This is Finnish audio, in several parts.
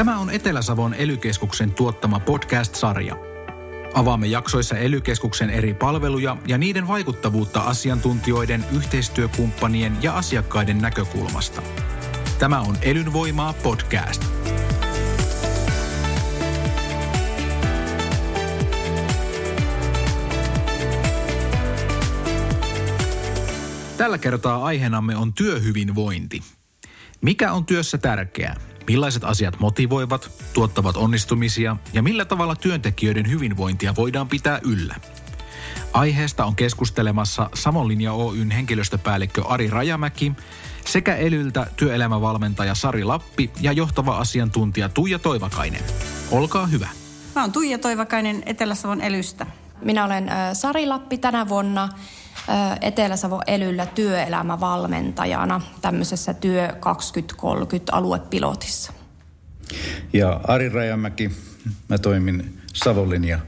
Tämä on Etelä-Savon elykeskuksen tuottama podcast-sarja. Avaamme jaksoissa elykeskuksen eri palveluja ja niiden vaikuttavuutta asiantuntijoiden, yhteistyökumppanien ja asiakkaiden näkökulmasta. Tämä on Elynvoimaa podcast. Tällä kertaa aiheenamme on työhyvinvointi. Mikä on työssä tärkeää? Millaiset asiat motivoivat, tuottavat onnistumisia ja millä tavalla työntekijöiden hyvinvointia voidaan pitää yllä? Aiheesta on keskustelemassa Savonlinja Oyn henkilöstöpäällikkö Ari Rajamäki sekä Elyltä työelämävalmentaja Sari Lappi ja johtava asiantuntija Tuija Toivakainen. Olkaa hyvä. Mä oon Tuija Toivakainen Etelä-Savon Elystä. Minä olen Sari Lappi tänä vuonna Etelä-Savo Elyllä työelämävalmentajana tämmöisessä Työ 2030 aluepilotissa. Ja Ari Rajamäki, mä toimin Savonlinja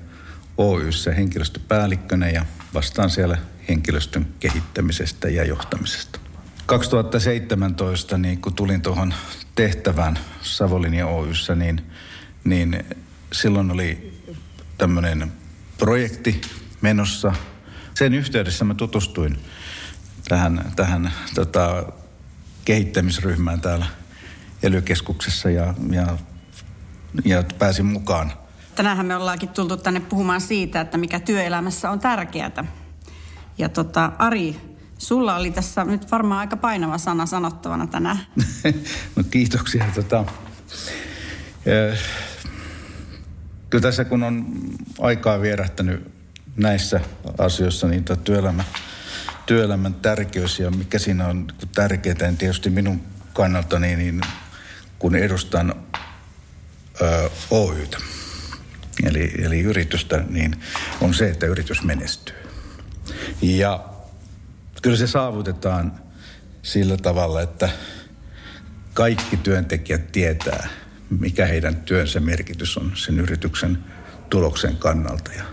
Oyssä henkilöstöpäällikkönä ja vastaan siellä henkilöstön kehittämisestä ja johtamisesta. 2017, niin kun tulin tuohon tehtävään Savonlinja Oyssä, niin, niin silloin oli tämmöinen projekti menossa – sen yhteydessä mä tutustuin tähän, tähän tota, kehittämisryhmään täällä ely ja, ja, ja pääsin mukaan. Tänäänhän me ollaankin tultu tänne puhumaan siitä, että mikä työelämässä on tärkeää. Ja tota, Ari, sulla oli tässä nyt varmaan aika painava sana sanottavana tänään. no kiitoksia. Tota, kyllä tässä kun on aikaa vierähtänyt näissä asioissa niin työelämä, työelämän tärkeys ja mikä siinä on tärkeää, niin tietysti minun kannaltani, niin kun edustan ö, Oytä, eli, eli yritystä, niin on se, että yritys menestyy. Ja kyllä se saavutetaan sillä tavalla, että kaikki työntekijät tietää, mikä heidän työnsä merkitys on sen yrityksen tuloksen kannalta. Ja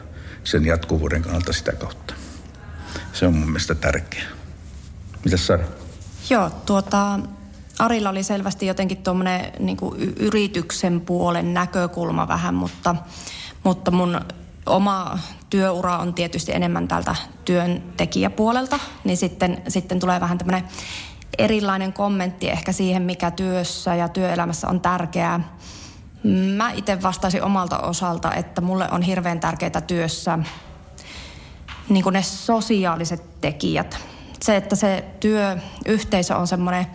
jatkuvuuden kannalta sitä kautta. Se on mun mielestä tärkeää. Mitäs Sara? Joo, tuota, Arilla oli selvästi jotenkin tuommoinen niin yrityksen puolen näkökulma vähän, mutta, mutta mun oma työura on tietysti enemmän tältä työntekijäpuolelta, niin sitten, sitten tulee vähän tämmöinen erilainen kommentti ehkä siihen, mikä työssä ja työelämässä on tärkeää. Mä itse vastaisin omalta osalta, että mulle on hirveän tärkeää työssä niin kuin ne sosiaaliset tekijät. Se, että se työyhteisö on semmoinen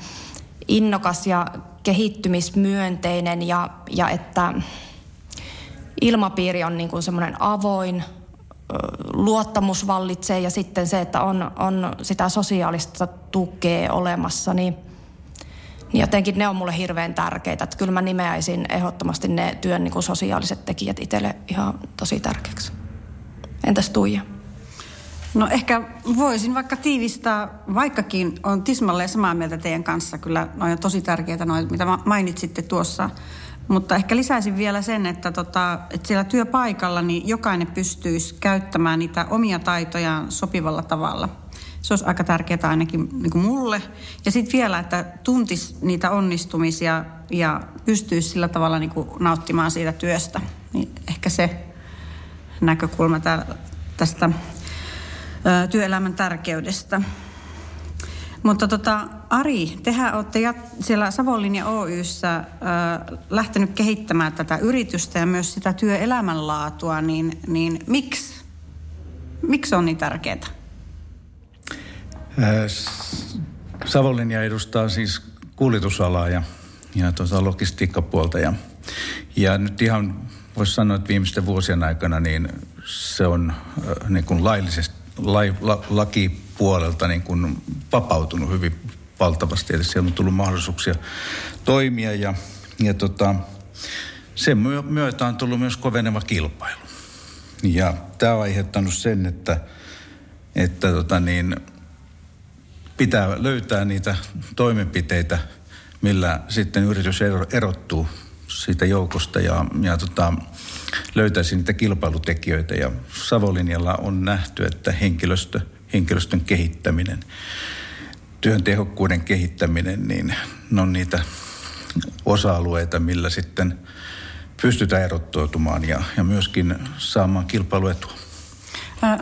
innokas ja kehittymismyönteinen ja, ja että ilmapiiri on niin kuin semmoinen avoin, luottamus vallitsee ja sitten se, että on, on sitä sosiaalista tukea olemassa, niin – niin jotenkin ne on mulle hirveän tärkeitä. Että kyllä mä nimeäisin ehdottomasti ne työn niin kuin sosiaaliset tekijät itselle ihan tosi tärkeäksi. Entäs Tuija? No ehkä voisin vaikka tiivistää, vaikkakin on tismalleen samaa mieltä teidän kanssa. Kyllä ne on tosi tärkeitä, noin, mitä mainitsitte tuossa. Mutta ehkä lisäisin vielä sen, että, tota, että siellä työpaikalla niin jokainen pystyisi käyttämään niitä omia taitojaan sopivalla tavalla – se olisi aika tärkeää ainakin niin kuin mulle. Ja sitten vielä, että tuntis niitä onnistumisia ja pystyisi sillä tavalla niin kuin nauttimaan siitä työstä. Niin ehkä se näkökulma tästä työelämän tärkeydestä. Mutta tota, Ari, tehän olette siellä Savonlinja Oyssä äh, lähtenyt kehittämään tätä yritystä ja myös sitä työelämänlaatua, niin, niin miksi? Miksi on niin tärkeää? Savonlinja edustaa siis kuljetusalaa ja, ja tuota logistiikkapuolta. Ja, ja nyt ihan voisi sanoa, että viimeisten vuosien aikana niin se on äh, niin kuin laillisesti, lai, la, lakipuolelta niin kuin vapautunut hyvin valtavasti. Eli siellä on tullut mahdollisuuksia toimia ja, ja tota, sen myötä on tullut myös koveneva kilpailu. Ja tämä on aiheuttanut sen, että, että tota niin, pitää löytää niitä toimenpiteitä, millä sitten yritys erottuu siitä joukosta ja, ja tota, löytäisi niitä kilpailutekijöitä. Ja Savolinjalla on nähty, että henkilöstö, henkilöstön kehittäminen, työn tehokkuuden kehittäminen, niin ne on niitä osa-alueita, millä sitten pystytään erottautumaan ja, ja myöskin saamaan kilpailuetua.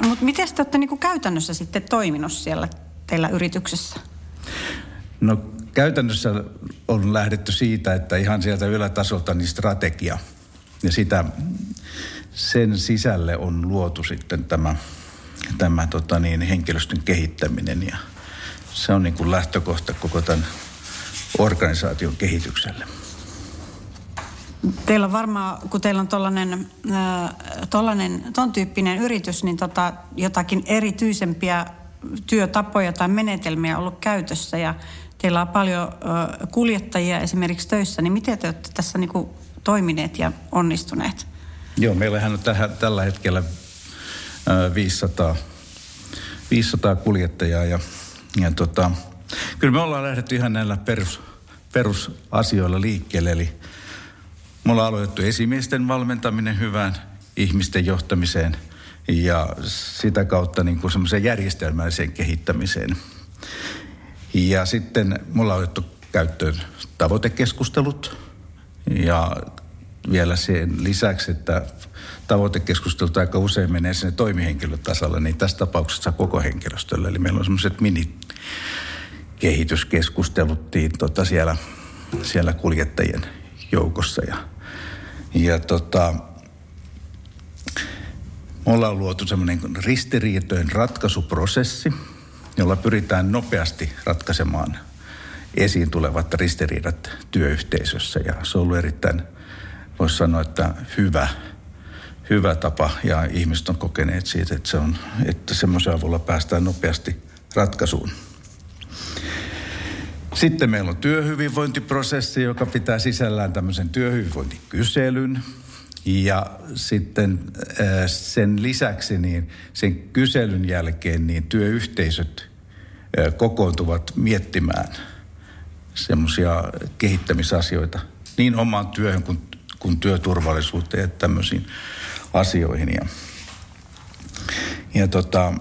Mutta miten te olette niin käytännössä sitten toiminut siellä teillä yrityksessä? No käytännössä on lähdetty siitä, että ihan sieltä ylätasolta niin strategia ja sitä, sen sisälle on luotu sitten tämä, tämä tota niin, henkilöstön kehittäminen ja se on niin kuin lähtökohta koko tämän organisaation kehitykselle. Teillä on varmaan, kun teillä on tollainen, tollainen, ton tyyppinen yritys, niin tota, jotakin erityisempiä työtapoja tai menetelmiä ollut käytössä ja teillä on paljon kuljettajia esimerkiksi töissä, niin miten te olette tässä niin kuin toimineet ja onnistuneet? Joo, meillähän on tähän, tällä hetkellä 500, 500 kuljettajaa ja, ja tota, kyllä me ollaan lähdetty ihan näillä perus, perusasioilla liikkeelle, eli me ollaan aloitettu esimiesten valmentaminen hyvään ihmisten johtamiseen ja sitä kautta niin kuin semmoiseen järjestelmälliseen kehittämiseen. Ja sitten me ollaan otettu käyttöön tavoitekeskustelut ja vielä sen lisäksi, että tavoitekeskustelut aika usein menee sinne toimihenkilötasolle, niin tässä tapauksessa koko henkilöstölle. Eli meillä on semmoiset mini kehityskeskusteluttiin tota siellä, siellä kuljettajien joukossa. Ja, ja tota, me ollaan luotu semmoinen ristiriitojen ratkaisuprosessi, jolla pyritään nopeasti ratkaisemaan esiin tulevat ristiriidat työyhteisössä. Ja se on ollut erittäin, voisi sanoa, että hyvä, hyvä tapa ja ihmiset on kokeneet siitä, että, se on, että semmoisen avulla päästään nopeasti ratkaisuun. Sitten meillä on työhyvinvointiprosessi, joka pitää sisällään tämmöisen työhyvinvointikyselyn. Ja sitten äh, sen lisäksi niin sen kyselyn jälkeen niin työyhteisöt äh, kokoontuvat miettimään semmoisia kehittämisasioita niin omaan työhön kuin, kuin työturvallisuuteen ja tämmöisiin asioihin. Ja, ja tota,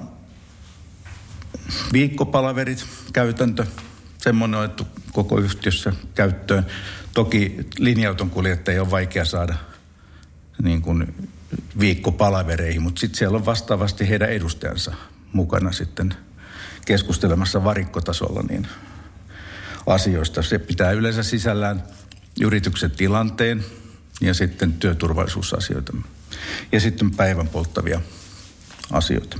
viikkopalaverit, käytäntö, semmoinen on otettu koko yhtiössä käyttöön. Toki linja-auton kuljettajia on vaikea saada niin kuin viikkopalavereihin, mutta sitten siellä on vastaavasti heidän edustajansa mukana sitten keskustelemassa varikkotasolla niin asioista. Se pitää yleensä sisällään yrityksen tilanteen ja sitten työturvallisuusasioita ja sitten päivän polttavia asioita.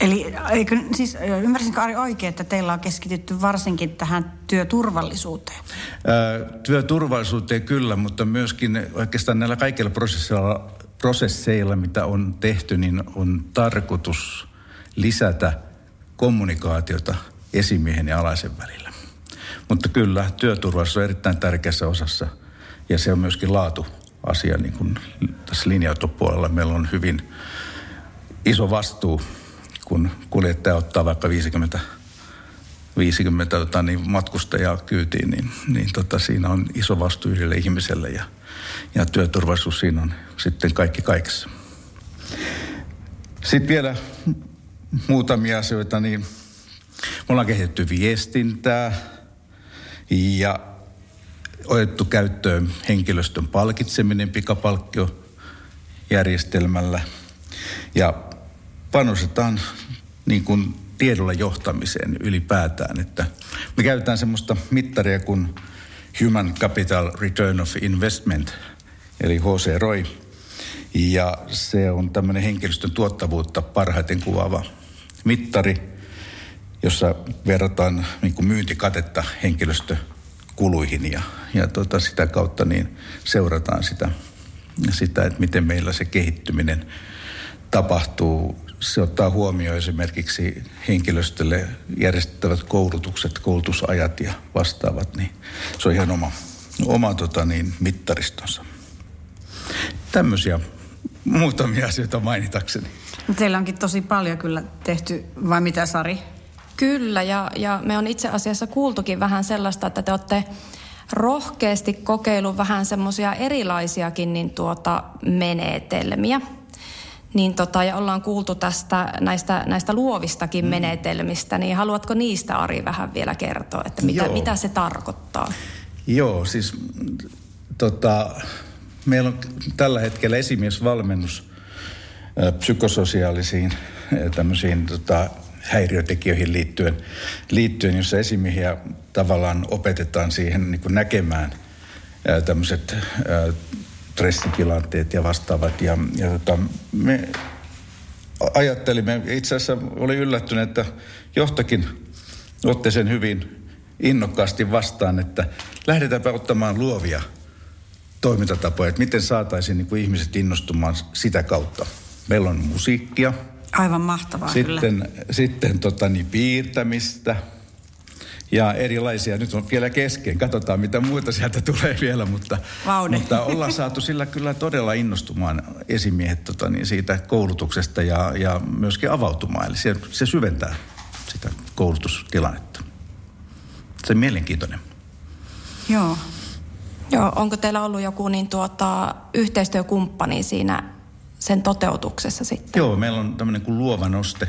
Eli eikö, siis, ymmärsinkö Ari oikein, että teillä on keskitytty varsinkin tähän työturvallisuuteen? Ää, työturvallisuuteen kyllä, mutta myöskin oikeastaan näillä kaikilla prosesseilla, prosesseilla, mitä on tehty, niin on tarkoitus lisätä kommunikaatiota esimiehen ja alaisen välillä. Mutta kyllä, työturvallisuus on erittäin tärkeässä osassa ja se on myöskin laatu asia, niin kuin tässä linja Meillä on hyvin iso vastuu kun kuljettaja ottaa vaikka 50, 50 tota, niin matkustajaa kyytiin, niin, niin tota, siinä on iso vastuu yhdelle ihmiselle ja, ja työturvallisuus siinä on sitten kaikki kaikessa. Sitten vielä muutamia asioita, niin me ollaan kehitetty viestintää ja otettu käyttöön henkilöstön palkitseminen pikapalkkiojärjestelmällä. Ja panostetaan niin kuin tiedolla johtamiseen ylipäätään. Että me käytetään semmoista mittaria kuin Human Capital Return of Investment, eli HC ROI. Ja se on tämmöinen henkilöstön tuottavuutta parhaiten kuvaava mittari, jossa verrataan niin kuin myyntikatetta henkilöstökuluihin ja, ja tota sitä kautta niin seurataan sitä, sitä, että miten meillä se kehittyminen tapahtuu se ottaa huomioon esimerkiksi henkilöstölle järjestettävät koulutukset, koulutusajat ja vastaavat, niin se on ihan oma, oma tota niin, mittaristonsa. Tämmöisiä muutamia asioita mainitakseni. Teillä onkin tosi paljon kyllä tehty, vai mitä Sari? Kyllä, ja, ja me on itse asiassa kuultukin vähän sellaista, että te olette rohkeasti kokeilu vähän semmoisia erilaisiakin niin tuota menetelmiä niin tota, ja ollaan kuultu tästä näistä, näistä luovistakin mm. menetelmistä, niin haluatko niistä Ari vähän vielä kertoa, että mitä, mitä se tarkoittaa? Joo, siis tota, meillä on tällä hetkellä esimiesvalmennus psykososiaalisiin tämmöisiin tota, häiriötekijöihin liittyen, liittyen, jossa esimiehiä tavallaan opetetaan siihen niin kuin näkemään tämmöiset stressitilanteet ja vastaavat. Ja, ja tota, me ajattelimme, itse asiassa oli yllättynyt, että johtakin otti sen hyvin innokkaasti vastaan, että lähdetäänpä ottamaan luovia toimintatapoja, että miten saataisiin niin kuin ihmiset innostumaan sitä kautta. Meillä on musiikkia. Aivan mahtavaa sitten, kyllä. Sitten tota, niin, piirtämistä ja erilaisia. Nyt on vielä kesken. Katsotaan, mitä muuta sieltä tulee vielä, mutta, mutta ollaan saatu sillä kyllä todella innostumaan esimiehet tota, niin siitä koulutuksesta ja, ja myöskin avautumaan. Eli se, se syventää sitä koulutustilannetta. Se on mielenkiintoinen. Joo. Joo, onko teillä ollut joku niin tuota, yhteistyökumppani siinä sen toteutuksessa sitten? Joo, meillä on tämmöinen kuin Luova Noste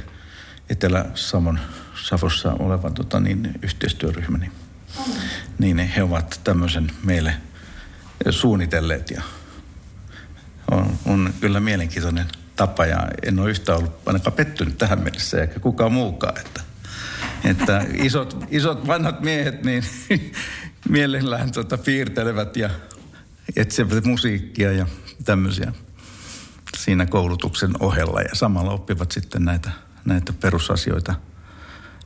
Etelä-Savon Savossa oleva tota, niin, yhteistyöryhmä. Niin, niin he ovat tämmöisen meille suunnitelleet ja on, on kyllä mielenkiintoinen tapa ja en ole yhtään ollut ainakaan pettynyt tähän mennessä eikä kukaan muukaan. Että, että isot, isot vanhat miehet niin mielellään tota, piirtelevät ja etsivät musiikkia ja tämmöisiä siinä koulutuksen ohella ja samalla oppivat sitten näitä, näitä perusasioita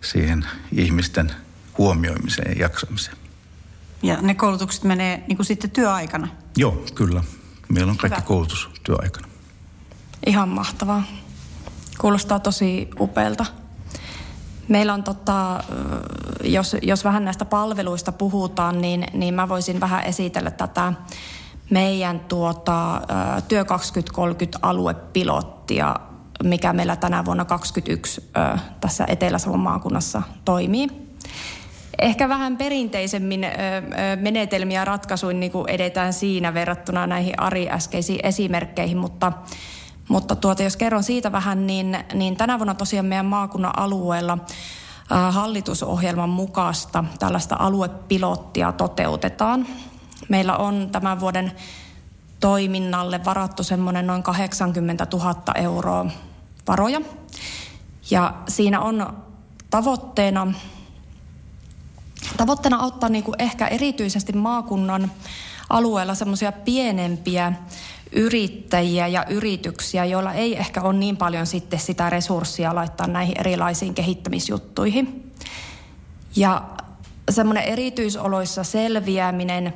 siihen ihmisten huomioimiseen ja jaksamiseen. Ja ne koulutukset menee niin kuin sitten työaikana? Joo, kyllä. Meillä on kaikki Hyvä. koulutus työaikana. Ihan mahtavaa. Kuulostaa tosi upealta. Meillä on tota, jos, jos vähän näistä palveluista puhutaan, niin, niin mä voisin vähän esitellä tätä meidän tuota, Työ 2030 aluepilottia, mikä meillä tänä vuonna 2021 tässä Etelä-Savon maakunnassa toimii. Ehkä vähän perinteisemmin menetelmiä ja ratkaisuin niin kuin edetään siinä verrattuna näihin Ari äskeisiin esimerkkeihin, mutta, mutta tuota, jos kerron siitä vähän, niin, niin tänä vuonna tosiaan meidän maakunnan alueella hallitusohjelman mukaista tällaista aluepilottia toteutetaan. Meillä on tämän vuoden toiminnalle varattu semmoinen noin 80 000 euroa varoja. Ja siinä on tavoitteena, tavoitteena auttaa niin kuin ehkä erityisesti maakunnan alueella semmoisia pienempiä yrittäjiä ja yrityksiä, joilla ei ehkä ole niin paljon sitten sitä resurssia laittaa näihin erilaisiin kehittämisjuttuihin. Ja semmoinen erityisoloissa selviäminen,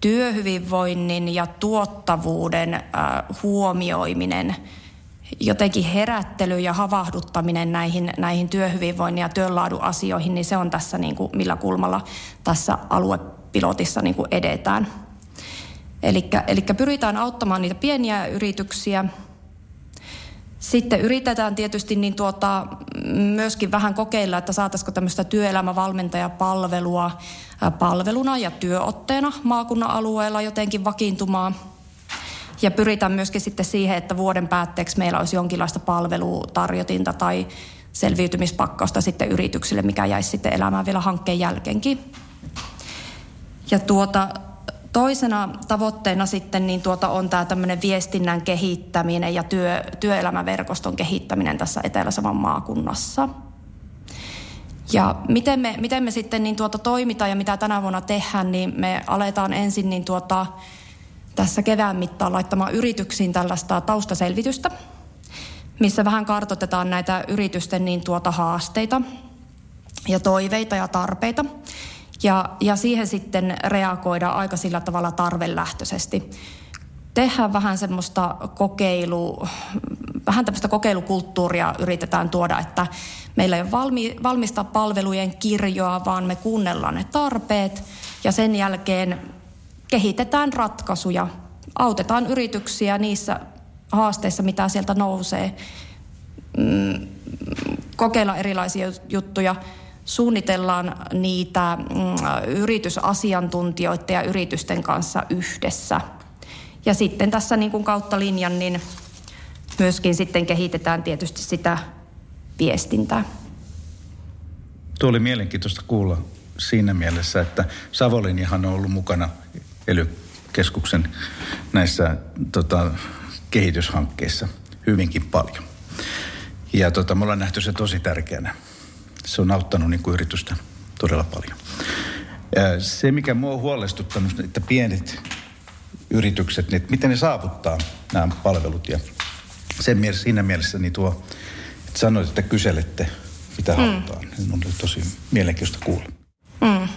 työhyvinvoinnin ja tuottavuuden äh, huomioiminen, jotenkin herättely ja havahduttaminen näihin, näihin työhyvinvoinnin ja työnlaadun asioihin, niin se on tässä niin kuin, millä kulmalla tässä aluepilotissa niin kuin edetään. Eli pyritään auttamaan niitä pieniä yrityksiä. Sitten yritetään tietysti niin tuota, myöskin vähän kokeilla, että saataisiko tämmöistä työelämävalmentajapalvelua palveluna ja työotteena maakunnan alueella jotenkin vakiintumaan. Ja pyritään myöskin sitten siihen, että vuoden päätteeksi meillä olisi jonkinlaista palvelutarjotinta tai selviytymispakkausta sitten yrityksille, mikä jäisi sitten elämään vielä hankkeen jälkeenkin. Ja tuota, Toisena tavoitteena sitten niin tuota on tämä tämmöinen viestinnän kehittäminen ja työ, työelämäverkoston kehittäminen tässä Etelä-Savon maakunnassa. Ja miten me, miten me sitten niin tuota toimitaan ja mitä tänä vuonna tehdään, niin me aletaan ensin niin tuota, tässä kevään mittaan laittamaan yrityksiin tällaista taustaselvitystä, missä vähän kartoitetaan näitä yritysten niin tuota haasteita ja toiveita ja tarpeita. Ja, ja siihen sitten reagoida aika sillä tavalla tarvelähtöisesti. Tehdään vähän semmoista kokeilu, vähän tämmöistä kokeilukulttuuria yritetään tuoda, että meillä ei ole valmi, valmista palvelujen kirjoa, vaan me kuunnellaan ne tarpeet ja sen jälkeen kehitetään ratkaisuja, autetaan yrityksiä niissä haasteissa, mitä sieltä nousee, mm, kokeilla erilaisia juttuja – suunnitellaan niitä mm, yritysasiantuntijoiden ja yritysten kanssa yhdessä. Ja sitten tässä niin kuin kautta linjan niin myöskin sitten kehitetään tietysti sitä viestintää. Tuo oli mielenkiintoista kuulla siinä mielessä, että Savolinihan on ollut mukana ely keskuksen näissä tota, kehityshankkeissa hyvinkin paljon. Ja tota, me ollaan nähty se tosi tärkeänä. Se on auttanut niin kuin yritystä todella paljon. Ja se, mikä mua on huolestuttanut, että pienet yritykset, niin miten ne saavuttaa nämä palvelut. Ja sen mielessä, siinä mielessä niin tuo, että sanoit, että kyselette, mitä mm. halutaan. Niin on tosi mielenkiintoista kuulla. Mm.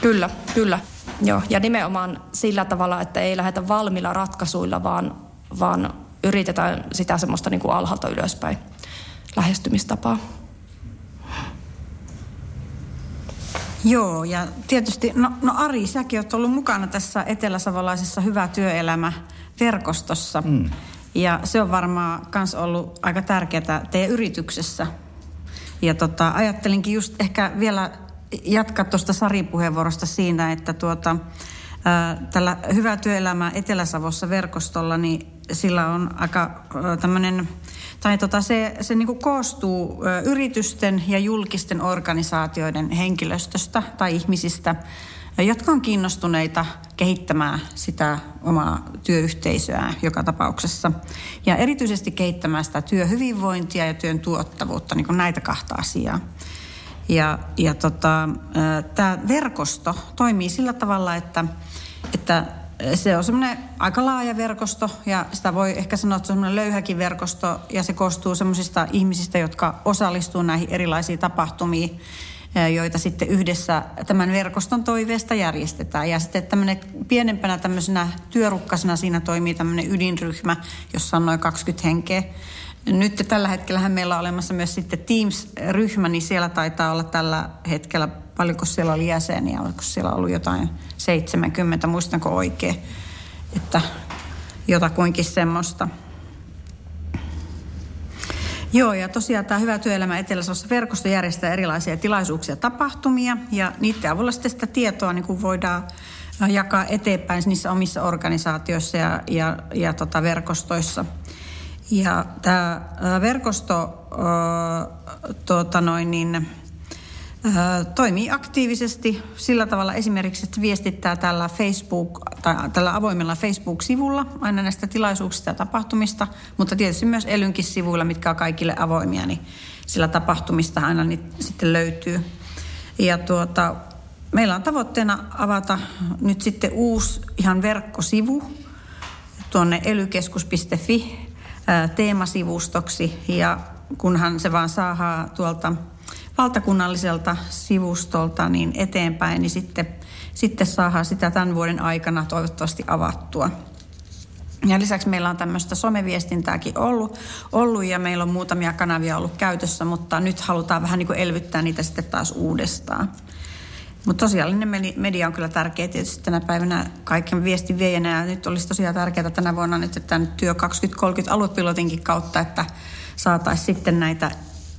Kyllä, kyllä. Joo, ja nimenomaan sillä tavalla, että ei lähdetä valmiilla ratkaisuilla, vaan, vaan yritetään sitä semmoista niin kuin alhaalta ylöspäin lähestymistapaa. Joo, ja tietysti, no, no Ari, säkin olet ollut mukana tässä eteläsavolaisessa Hyvä työelämä-verkostossa. Mm. Ja se on varmaan myös ollut aika tärkeää teidän yrityksessä. Ja tota, ajattelinkin just ehkä vielä jatkaa tuosta Sarin puheenvuorosta siinä, että tuota, tällä Hyvä työelämä Etelä-Savossa verkostolla, niin sillä on aika tämmöinen, tai tota, se, se niin koostuu yritysten ja julkisten organisaatioiden henkilöstöstä tai ihmisistä, jotka on kiinnostuneita kehittämään sitä omaa työyhteisöä joka tapauksessa. Ja erityisesti kehittämään sitä työhyvinvointia ja työn tuottavuutta, niin näitä kahta asiaa. Ja, ja tota, tämä verkosto toimii sillä tavalla, että, että se on semmoinen aika laaja verkosto ja sitä voi ehkä sanoa, että se on semmoinen löyhäkin verkosto ja se koostuu semmoisista ihmisistä, jotka osallistuu näihin erilaisiin tapahtumiin, joita sitten yhdessä tämän verkoston toiveesta järjestetään. Ja sitten tämmöinen pienempänä tämmöisenä työrukkasena siinä toimii tämmöinen ydinryhmä, jossa on noin 20 henkeä. Nyt tällä hetkellä meillä on olemassa myös sitten Teams-ryhmä, niin siellä taitaa olla tällä hetkellä, paljonko siellä oli jäseniä, oliko siellä ollut jotain 70, muistanko oikein, että jotakuinkin semmoista. Joo, ja tosiaan tämä Hyvä työelämä etelä verkosto järjestää erilaisia tilaisuuksia ja tapahtumia, ja niiden avulla sitten sitä tietoa niin kuin voidaan jakaa eteenpäin niissä omissa organisaatioissa ja, ja, ja tota verkostoissa – ja tämä verkosto tuota noin, niin, toimii aktiivisesti sillä tavalla esimerkiksi, että viestittää tällä, Facebook, tai tällä avoimella Facebook-sivulla aina näistä tilaisuuksista ja tapahtumista, mutta tietysti myös Elynkin sivuilla, mitkä on kaikille avoimia, niin sillä tapahtumista aina sitten löytyy. Ja tuota, meillä on tavoitteena avata nyt sitten uusi ihan verkkosivu tuonne elykeskus.fi teemasivustoksi ja kunhan se vaan saadaan tuolta valtakunnalliselta sivustolta niin eteenpäin, niin sitten, sitten saadaan sitä tämän vuoden aikana toivottavasti avattua. Ja lisäksi meillä on tämmöistä someviestintääkin ollut, ollut ja meillä on muutamia kanavia ollut käytössä, mutta nyt halutaan vähän niin kuin elvyttää niitä sitten taas uudestaan. Mutta sosiaalinen media on kyllä tärkeä tietysti tänä päivänä kaiken viestin viejänä. Ja nyt olisi tosiaan tärkeää tänä vuonna nyt tämän työ 2030 aluepilotinkin kautta, että saataisiin sitten näitä,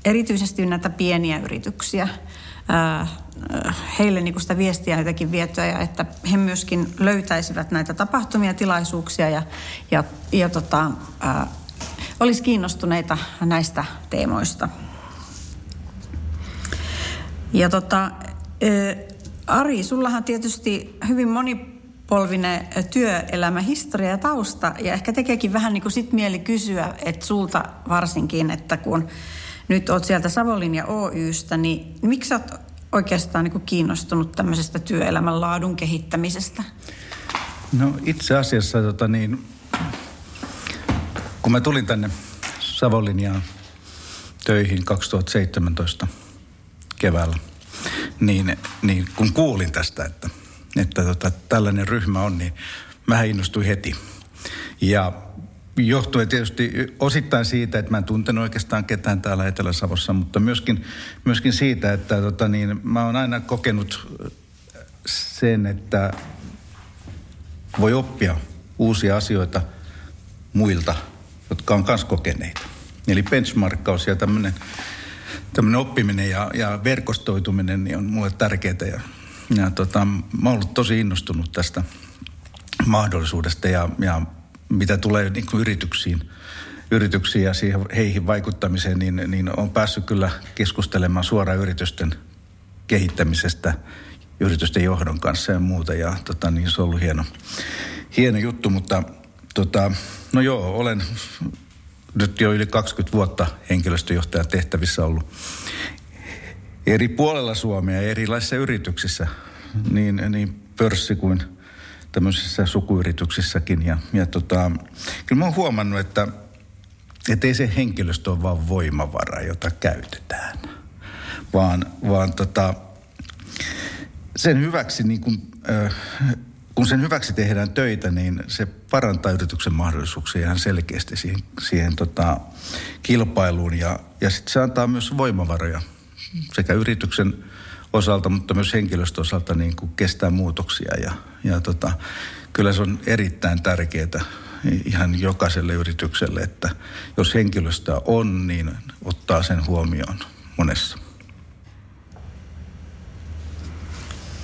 erityisesti näitä pieniä yrityksiä, heille niin sitä viestiä jotenkin vietyä ja että he myöskin löytäisivät näitä tapahtumia, tilaisuuksia ja, ja, ja tota, olisi kiinnostuneita näistä teemoista. Ja tota, Ari, sullahan tietysti hyvin monipolvinen työelämä, historia ja tausta, ja ehkä tekeekin vähän niin kuin sit mieli kysyä, että sulta varsinkin, että kun nyt oot sieltä Savonlinja Oystä, niin miksi oot oikeastaan niin kuin kiinnostunut tämmöisestä työelämän laadun kehittämisestä? No itse asiassa tota niin, kun mä tulin tänne Savonlinjaan töihin 2017 keväällä – niin, niin kun kuulin tästä, että, että tota, tällainen ryhmä on, niin mä innostuin heti. Ja johtuen tietysti osittain siitä, että mä en tuntenut oikeastaan ketään täällä Etelä-Savossa, mutta myöskin, myöskin siitä, että tota niin, mä oon aina kokenut sen, että voi oppia uusia asioita muilta, jotka on myös kokeneita. Eli benchmarkkaus ja tämmöinen tämmöinen oppiminen ja, ja verkostoituminen niin on mulle tärkeää. Ja, ja tota, mä oon ollut tosi innostunut tästä mahdollisuudesta ja, ja mitä tulee niin kuin yrityksiin, yrityksiin ja siihen, heihin vaikuttamiseen, niin, niin on päässyt kyllä keskustelemaan suoraan yritysten kehittämisestä, yritysten johdon kanssa ja muuta. Ja tota, niin se on ollut hieno, hieno juttu, mutta tota, no joo, olen nyt jo yli 20 vuotta henkilöstöjohtajan tehtävissä ollut eri puolella Suomea ja erilaisissa yrityksissä, niin, niin pörssi kuin tämmöisissä sukuyrityksissäkin. Ja, ja tota, kyllä mä oon huomannut, että että ei se henkilöstö ole vaan voimavara, jota käytetään, vaan, vaan tota, sen hyväksi, niin kun, äh, kun sen hyväksi tehdään töitä, niin se parantaa yrityksen mahdollisuuksia ihan selkeästi siihen, siihen tota, kilpailuun ja, ja sitten se antaa myös voimavaroja sekä yrityksen osalta, mutta myös henkilöstön osalta niin kuin kestää muutoksia ja, ja tota, kyllä se on erittäin tärkeää ihan jokaiselle yritykselle, että jos henkilöstöä on, niin ottaa sen huomioon monessa.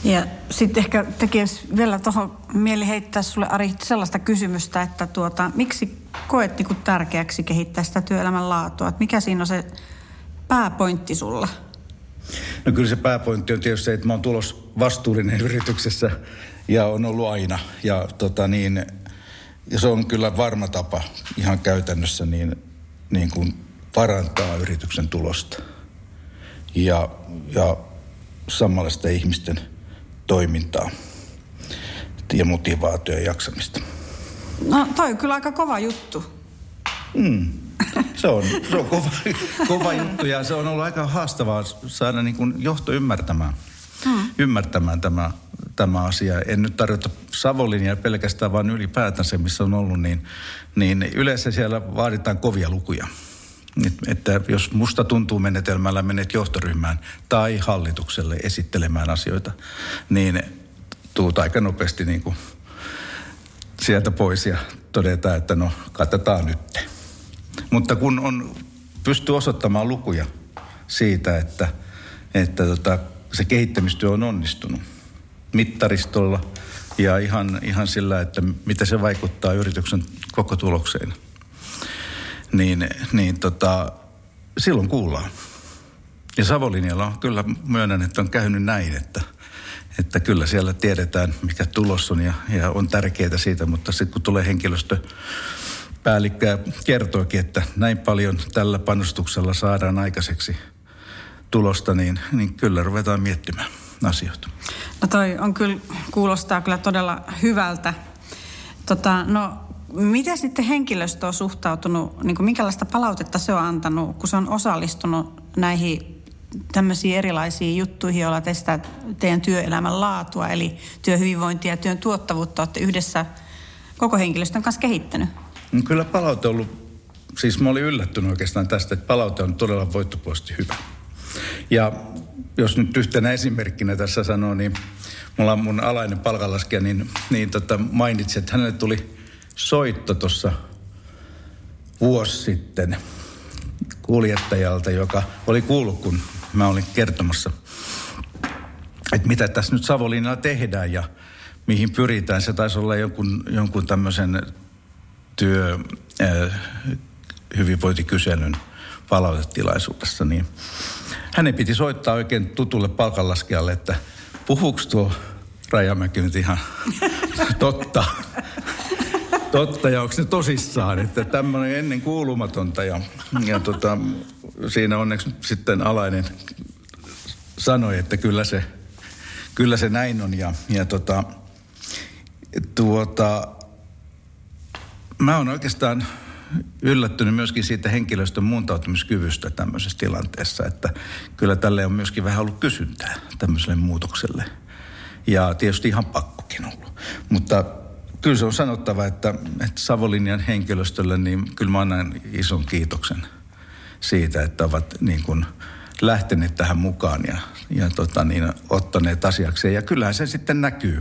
Ja sitten ehkä tekisi vielä tuohon mieli heittää sulle Ari sellaista kysymystä, että tuota, miksi koet niin tärkeäksi kehittää sitä työelämän laatua? Että mikä siinä on se pääpointti sulla? No kyllä se pääpointti on tietysti se, että mä oon tulos vastuullinen yrityksessä ja on ollut aina. Ja tota niin, ja se on kyllä varma tapa ihan käytännössä niin, niin kuin parantaa yrityksen tulosta ja, ja samalla sitä ihmisten toimintaa ja motivaatio ja jaksamista. No toi on kyllä aika kova juttu. Mm. Se on, se on kova, kova juttu ja se on ollut aika haastavaa saada niin kuin johto ymmärtämään, hmm. ymmärtämään tämä tämä asia. En nyt tarjota Savonlinia pelkästään, vaan ylipäätään se, missä on ollut, niin, niin yleensä siellä vaaditaan kovia lukuja. Että jos musta tuntuu menetelmällä menet johtoryhmään tai hallitukselle esittelemään asioita, niin tuut aika nopeasti niin kuin sieltä pois ja todetaan, että no katsotaan nyt. Mutta kun on, pystyy osoittamaan lukuja siitä, että, että tota, se kehittämistyö on onnistunut, mittaristolla ja ihan, ihan sillä, että mitä se vaikuttaa yrityksen koko tulokseen. Niin, niin tota, silloin kuullaan. Ja Savolinjalla on kyllä myönnän, että on käynyt näin, että, että kyllä siellä tiedetään, mikä tulos on ja, ja on tärkeää siitä, mutta sitten kun tulee henkilöstö, päällikkö kertoikin, että näin paljon tällä panostuksella saadaan aikaiseksi tulosta, niin, niin kyllä ruvetaan miettimään asioita. No toi on kyllä, kuulostaa kyllä todella hyvältä. Tota, no, miten sitten henkilöstö on suhtautunut, niin kuin minkälaista palautetta se on antanut, kun se on osallistunut näihin tämmöisiin erilaisiin juttuihin, joilla testaa teidän työelämän laatua, eli työhyvinvointia ja työn tuottavuutta olette yhdessä koko henkilöstön kanssa kehittänyt? No kyllä palaute on ollut, siis mä olin yllättynyt oikeastaan tästä, että palaute on todella voittopuolisesti hyvä. Ja jos nyt yhtenä esimerkkinä tässä sanoo, niin mulla on mun alainen palkanlaskija, niin, niin tota mainitsi, että hänelle tuli soitto tuossa vuosi sitten kuljettajalta, joka oli kuullut, kun mä olin kertomassa, että mitä tässä nyt Savonlinnalla tehdään ja mihin pyritään. Se taisi olla jonkun, jonkun tämmöisen työ, äh, hyvinvointikyselyn palautetilaisuudessa, niin hänen piti soittaa oikein tutulle palkanlaskijalle, että puhuuko tuo Rajamäki nyt ihan totta. Totta ja onko se tosissaan, että tämmöinen ennen kuulumatonta ja, ja tota, siinä onneksi sitten alainen sanoi, että kyllä se, kyllä se näin on ja, ja tota, tuota, mä oon oikeastaan yllättynyt myöskin siitä henkilöstön muuntautumiskyvystä tämmöisessä tilanteessa, että kyllä tälle on myöskin vähän ollut kysyntää tämmöiselle muutokselle. Ja tietysti ihan pakkokin ollut. Mutta kyllä se on sanottava, että, että Savolinjan henkilöstölle, niin kyllä mä annan ison kiitoksen siitä, että ovat niin kuin lähteneet tähän mukaan ja, ja tota niin, ottaneet asiakseen. Ja kyllähän se sitten näkyy,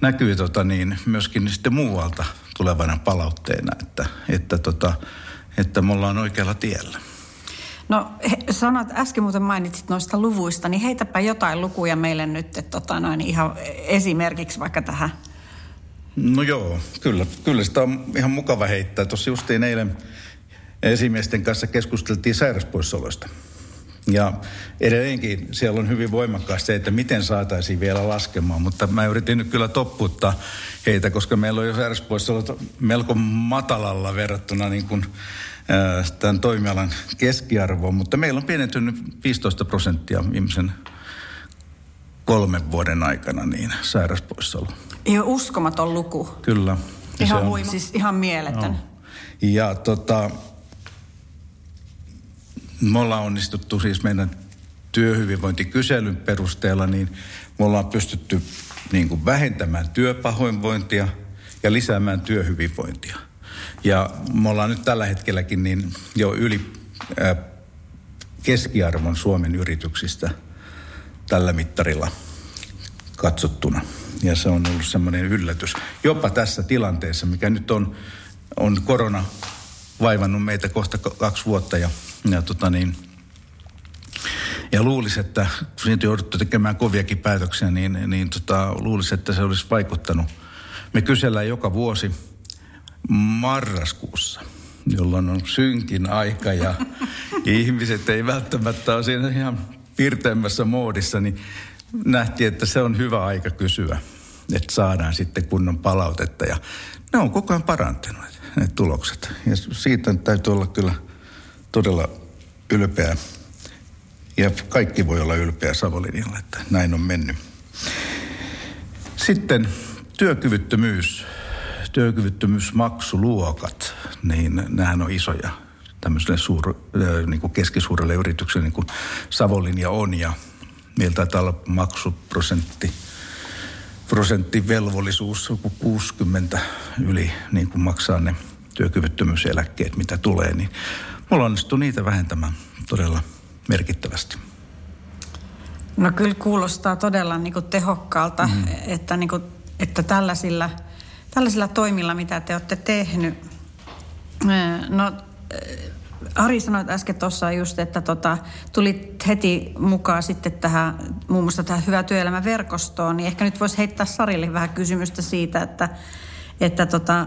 näkyy tota niin, myöskin sitten muualta tulevana palautteena, että, että, tota, että me ollaan oikealla tiellä. No he, sanot, äsken muuten mainitsit noista luvuista, niin heitäpä jotain lukuja meille nyt, että tota noin, ihan esimerkiksi vaikka tähän. No joo, kyllä, kyllä sitä on ihan mukava heittää. Tuossa justiin eilen esimiesten kanssa keskusteltiin sairauspoissaoloista. Ja edelleenkin siellä on hyvin voimakkaasti se, että miten saataisiin vielä laskemaan, mutta mä yritin nyt kyllä topputtaa heitä, koska meillä on jo sairauspoissa ollut melko matalalla verrattuna niin kuin, tämän toimialan keskiarvoon, mutta meillä on pienentynyt 15 prosenttia viimeisen kolmen vuoden aikana niin sairauspoissaolo. Ihan uskomaton luku. Kyllä. Ihan huima. Siis ihan mieletön. No. Ja tota, me ollaan onnistuttu siis meidän työhyvinvointikyselyn perusteella, niin me ollaan pystytty niin kuin vähentämään työpahoinvointia ja lisäämään työhyvinvointia. Ja me ollaan nyt tällä hetkelläkin niin jo yli ää, keskiarvon Suomen yrityksistä tällä mittarilla katsottuna. Ja se on ollut semmoinen yllätys. Jopa tässä tilanteessa, mikä nyt on, on korona vaivannut meitä kohta kaksi vuotta ja, ja tota niin, ja luulisi, että kun siitä jouduttu tekemään koviakin päätöksiä, niin, niin tota, luulisi, että se olisi vaikuttanut. Me kysellään joka vuosi marraskuussa, jolloin on synkin aika ja ihmiset ei välttämättä ole siinä ihan pirteämmässä moodissa, niin nähtiin, että se on hyvä aika kysyä, että saadaan sitten kunnon palautetta. Ja ne on koko ajan parantunut, ne tulokset. Ja siitä täytyy olla kyllä todella ylpeä. Ja kaikki voi olla ylpeä Savolinjalla, että näin on mennyt. Sitten työkyvyttömyys, työkyvyttömyysmaksuluokat, niin nämähän on isoja tämmöiselle suur, niin kuin keskisuurelle yritykselle, niin kuin Savolinja on. Ja meillä taitaa olla maksuprosentti prosenttivelvollisuus, 60 yli niin kuin maksaa ne työkyvyttömyyseläkkeet, mitä tulee, niin mulla onnistuu niitä vähentämään todella merkittävästi. No kyllä kuulostaa todella niin kuin tehokkaalta, mm. että, niin kuin, että tällaisilla, tällaisilla toimilla, mitä te olette tehnyt, no Ari sanoi äsken tuossa just, että tota, tulit heti mukaan sitten tähän, muun muassa tähän Hyvä työelämä-verkostoon, niin ehkä nyt voisi heittää Sarille vähän kysymystä siitä, että, että tota,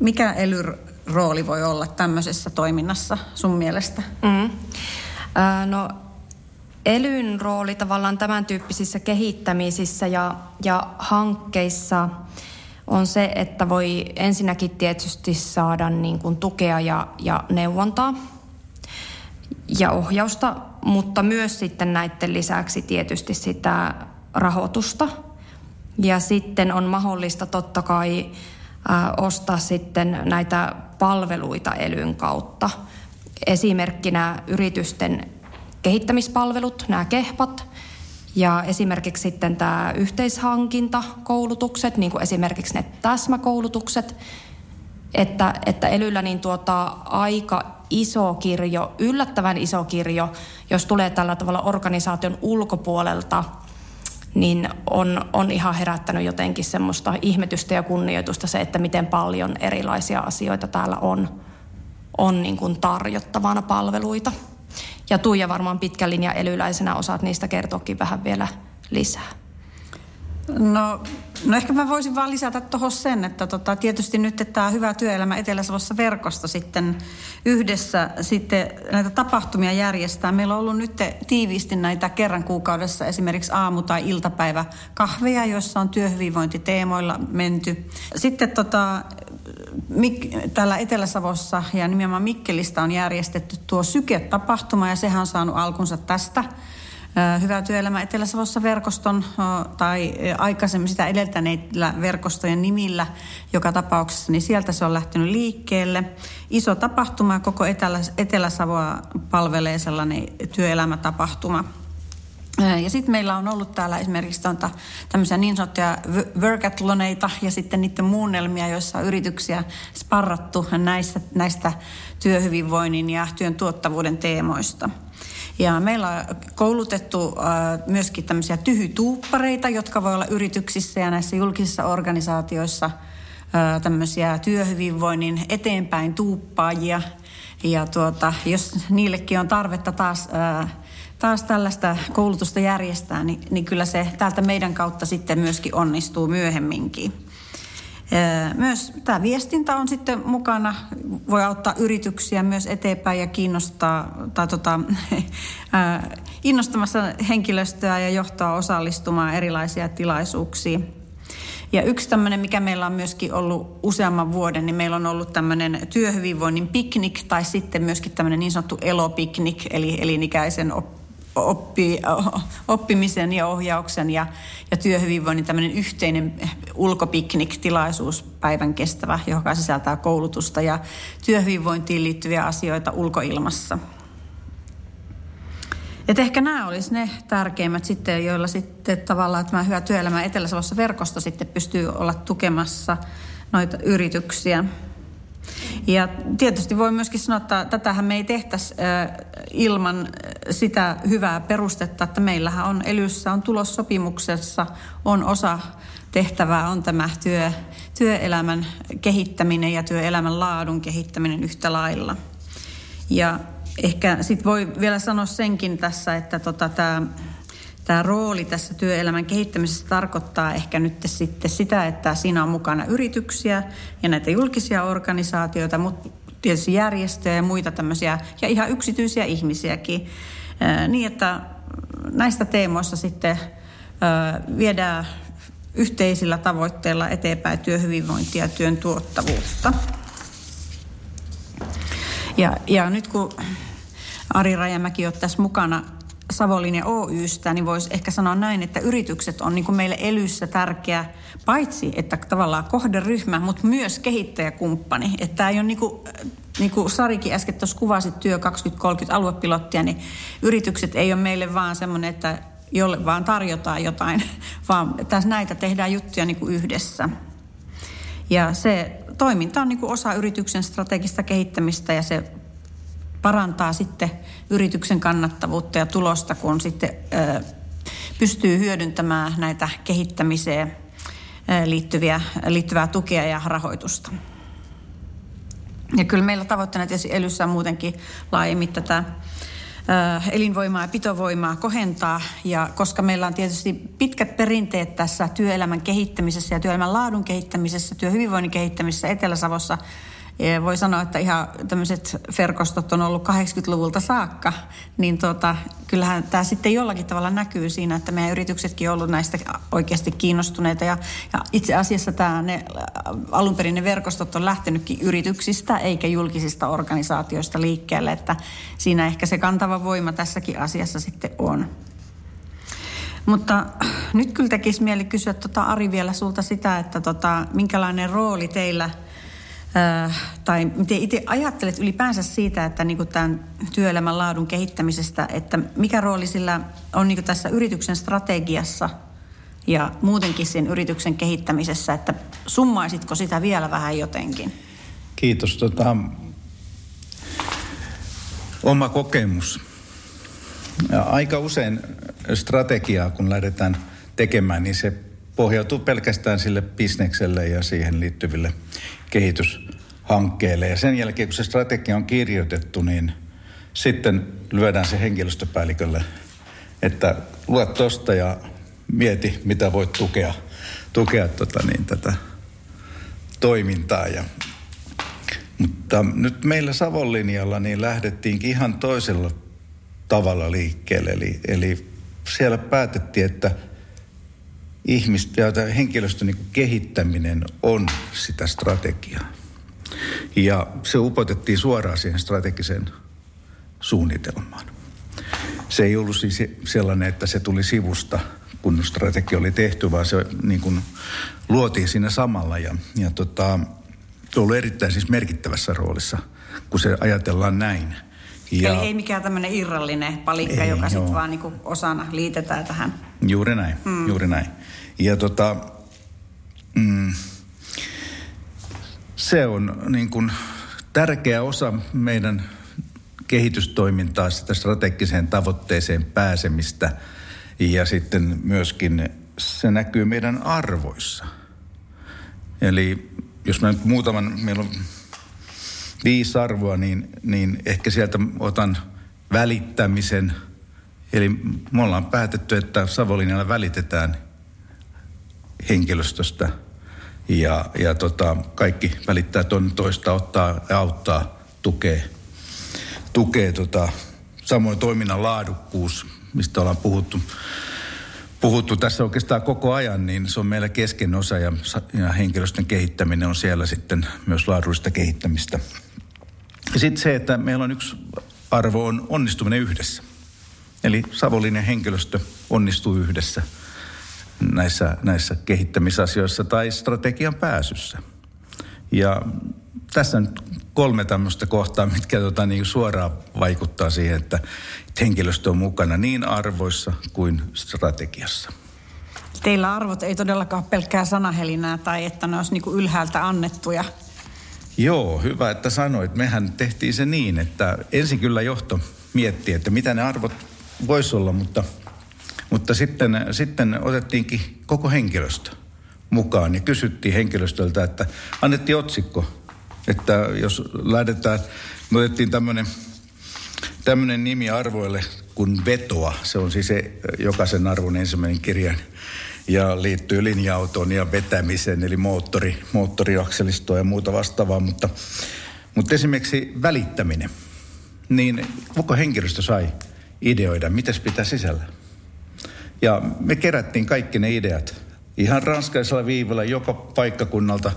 mikä elyrooli voi olla tämmöisessä toiminnassa sun mielestä? Mm. Äh, no elyn rooli tavallaan tämän tyyppisissä kehittämisissä ja, ja hankkeissa on se, että voi ensinnäkin tietysti saada niin kuin tukea ja, ja neuvontaa ja ohjausta, mutta myös sitten näiden lisäksi tietysti sitä rahoitusta. Ja sitten on mahdollista totta kai ä, ostaa sitten näitä palveluita elyn kautta. Esimerkkinä yritysten kehittämispalvelut, nämä kehpat, ja esimerkiksi sitten tämä yhteishankintakoulutukset, niin kuin esimerkiksi ne täsmäkoulutukset, että, että Elyllä niin tuota, aika iso kirjo, yllättävän iso kirjo, jos tulee tällä tavalla organisaation ulkopuolelta, niin on, on ihan herättänyt jotenkin semmoista ihmetystä ja kunnioitusta se, että miten paljon erilaisia asioita täällä on, on niin kuin tarjottavana palveluita. Ja Tuija varmaan pitkän linjan elyläisenä osaat niistä kertoakin vähän vielä lisää. No, no ehkä mä voisin vaan lisätä tuohon sen, että tota, tietysti nyt tämä Hyvä työelämä Etelä-Savossa verkosto sitten yhdessä sitten näitä tapahtumia järjestää. Meillä on ollut nyt tiiviisti näitä kerran kuukaudessa esimerkiksi aamu- tai iltapäivä kahveja, joissa on työhyvinvointiteemoilla menty. Sitten tota, Mik- täällä Etelä-Savossa ja nimenomaan Mikkelistä on järjestetty tuo Syke-tapahtuma ja sehän on saanut alkunsa tästä Hyvä työelämä Etelä-Savossa verkoston tai aikaisemmin sitä edeltäneillä verkostojen nimillä joka tapauksessa, niin sieltä se on lähtenyt liikkeelle. Iso tapahtuma, koko Etelä- Etelä-Savoa palvelee sellainen työelämätapahtuma. Ja sitten meillä on ollut täällä esimerkiksi tonta, tämmöisiä niin sanottuja workatloneita ja sitten niiden muunnelmia, joissa on yrityksiä sparrattu näistä, näistä työhyvinvoinnin ja työn tuottavuuden teemoista. Ja meillä on koulutettu äh, myöskin tämmöisiä tyhytuuppareita, jotka voi olla yrityksissä ja näissä julkisissa organisaatioissa äh, tämmöisiä työhyvinvoinnin eteenpäin tuuppaajia. Ja tuota, jos niillekin on tarvetta taas, äh, taas tällaista koulutusta järjestää, niin, niin kyllä se täältä meidän kautta sitten myöskin onnistuu myöhemminkin. Myös tämä viestintä on sitten mukana, voi auttaa yrityksiä myös eteenpäin ja kiinnostaa, tai tota, innostamassa henkilöstöä ja johtoa osallistumaan erilaisia tilaisuuksiin. Ja yksi tämmöinen, mikä meillä on myöskin ollut useamman vuoden, niin meillä on ollut tämmöinen työhyvinvoinnin piknik tai sitten myöskin tämmöinen niin sanottu elopiknik, eli elinikäisen oppi, oppimisen ja ohjauksen ja, ja työhyvinvoinnin tämmöinen yhteinen ulkopiknik-tilaisuus päivän kestävä, joka sisältää koulutusta ja työhyvinvointiin liittyviä asioita ulkoilmassa. Et ehkä nämä olisi ne tärkeimmät sitten, joilla sitten tavallaan tämä Hyvä työelämä etelä verkosto sitten pystyy olla tukemassa noita yrityksiä. Ja tietysti voi myöskin sanoa, että tätähän me ei tehtäisi ilman sitä hyvää perustetta, että meillähän on Elyssä, on tulossopimuksessa, on osa tehtävää, on tämä työ, työelämän kehittäminen ja työelämän laadun kehittäminen yhtä lailla. Ja ehkä sitten voi vielä sanoa senkin tässä, että tota, tämä tämä rooli tässä työelämän kehittämisessä tarkoittaa ehkä nyt sitten sitä, että siinä on mukana yrityksiä ja näitä julkisia organisaatioita, mutta tietysti järjestöjä ja muita tämmöisiä ja ihan yksityisiä ihmisiäkin. Niin, että näistä teemoista sitten viedään yhteisillä tavoitteilla eteenpäin työhyvinvointia ja työn tuottavuutta. Ja, ja nyt kun Ari Rajamäki on tässä mukana Savonlinja Oystä, niin voisi ehkä sanoa näin, että yritykset on niin kuin meille Elyssä tärkeä, paitsi että tavallaan kohderyhmä, mutta myös kehittäjäkumppani. Että tämä ei ole niin kuin, niin kuin Sarikin äsken tuossa kuvasi työ 2030 aluepilottia, niin yritykset ei ole meille vaan semmoinen, että jolle vaan tarjotaan jotain, vaan tässä näitä tehdään juttuja niin kuin yhdessä. Ja se toiminta on niin kuin osa yrityksen strategista kehittämistä ja se parantaa sitten yrityksen kannattavuutta ja tulosta, kun sitten pystyy hyödyntämään näitä kehittämiseen liittyviä, liittyvää tukea ja rahoitusta. Ja kyllä meillä tavoitteena tietysti Elyssä muutenkin laajemmin tätä elinvoimaa ja pitovoimaa kohentaa. Ja koska meillä on tietysti pitkät perinteet tässä työelämän kehittämisessä ja työelämän laadun kehittämisessä, työhyvinvoinnin kehittämisessä Etelä-Savossa – ja voi sanoa, että ihan tämmöiset verkostot on ollut 80-luvulta saakka, niin tota, kyllähän tämä sitten jollakin tavalla näkyy siinä, että meidän yrityksetkin on ollut näistä oikeasti kiinnostuneita. Ja, ja itse asiassa tämä, ne, alun perin ne verkostot on lähtenytkin yrityksistä eikä julkisista organisaatioista liikkeelle, että siinä ehkä se kantava voima tässäkin asiassa sitten on. Mutta nyt kyllä tekisi mieli kysyä tota Ari vielä sulta sitä, että tota, minkälainen rooli teillä – Äh, tai miten itse ajattelet ylipäänsä siitä, että niin tämän työelämän laadun kehittämisestä, että mikä rooli sillä on niin tässä yrityksen strategiassa ja muutenkin sen yrityksen kehittämisessä, että summaisitko sitä vielä vähän jotenkin? Kiitos. Tota, oma kokemus. Aika usein strategiaa, kun lähdetään tekemään, niin se pohjautuu pelkästään sille bisnekselle ja siihen liittyville kehityshankkeelle. Ja sen jälkeen, kun se strategia on kirjoitettu, niin sitten lyödään se henkilöstöpäällikölle, että lue tosta ja mieti, mitä voit tukea, tukea tota niin, tätä toimintaa. Ja, mutta nyt meillä Savonlinjalla niin lähdettiinkin ihan toisella tavalla liikkeelle. Eli, eli siellä päätettiin, että – ihmistä ja henkilöstön niin kehittäminen on sitä strategiaa. Ja se upotettiin suoraan siihen strategiseen suunnitelmaan. Se ei ollut siis sellainen, että se tuli sivusta, kun strategia oli tehty, vaan se niin kuin luotiin siinä samalla. Ja, ja tota, ollut erittäin siis merkittävässä roolissa, kun se ajatellaan näin. Ja, Eli ei mikään tämmöinen irrallinen palikka, ei, joka sitten vaan niin osana liitetään tähän. Juuri näin, mm. juuri näin. Ja tota, mm, se on niin kuin tärkeä osa meidän kehitystoimintaa, sitä strategiseen tavoitteeseen pääsemistä. Ja sitten myöskin se näkyy meidän arvoissa. Eli jos mä nyt muutaman, meillä on viisi arvoa, niin, niin ehkä sieltä otan välittämisen. Eli me ollaan päätetty, että Savonlinnalla välitetään – henkilöstöstä ja, ja tota, kaikki välittää toinen toista, ottaa ja auttaa, tukee, tukee tota, samoin toiminnan laadukkuus, mistä ollaan puhuttu, puhuttu tässä oikeastaan koko ajan, niin se on meillä kesken osa ja, ja henkilöstön kehittäminen on siellä sitten myös laadullista kehittämistä. Sitten se, että meillä on yksi arvo on onnistuminen yhdessä. Eli Savonlinnan henkilöstö onnistuu yhdessä näissä, näissä kehittämisasioissa tai strategian pääsyssä. Ja tässä on kolme tämmöistä kohtaa, mitkä tota, niin suoraan vaikuttaa siihen, että henkilöstö on mukana niin arvoissa kuin strategiassa. Teillä arvot ei todellakaan pelkkää sanahelinää tai että ne olisi niin ylhäältä annettuja. Joo, hyvä, että sanoit. Mehän tehtiin se niin, että ensin kyllä johto mietti, että mitä ne arvot voisi olla, mutta, mutta sitten, sitten otettiinkin koko henkilöstö mukaan ja kysyttiin henkilöstöltä, että annettiin otsikko, että jos lähdetään, me otettiin tämmöinen tämmöinen nimi arvoille kuin vetoa. Se on siis se, jokaisen arvon ensimmäinen kirjan ja liittyy linja-autoon ja vetämiseen, eli moottori, moottoriakselistoa ja muuta vastaavaa. Mutta, mutta esimerkiksi välittäminen, niin koko henkilöstö sai ideoida, mitä pitää sisällä. Ja me kerättiin kaikki ne ideat ihan ranskaisella viivalla joka paikkakunnalta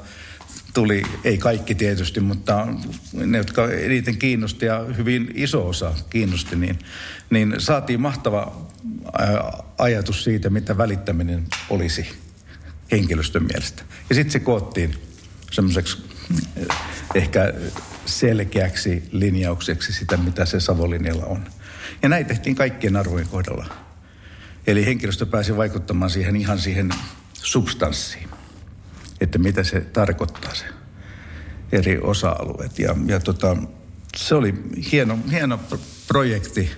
tuli, ei kaikki tietysti, mutta ne, jotka eniten kiinnosti ja hyvin iso osa kiinnosti, niin, niin saatiin mahtava ajatus siitä, mitä välittäminen olisi henkilöstön mielestä. Ja sitten se koottiin semmoiseksi ehkä selkeäksi linjaukseksi sitä, mitä se Savonlinjalla on. Ja näin tehtiin kaikkien arvojen kohdalla. Eli henkilöstö pääsi vaikuttamaan siihen ihan siihen substanssiin että mitä se tarkoittaa se eri osa-alueet. Ja, ja tota, se oli hieno, hieno projekti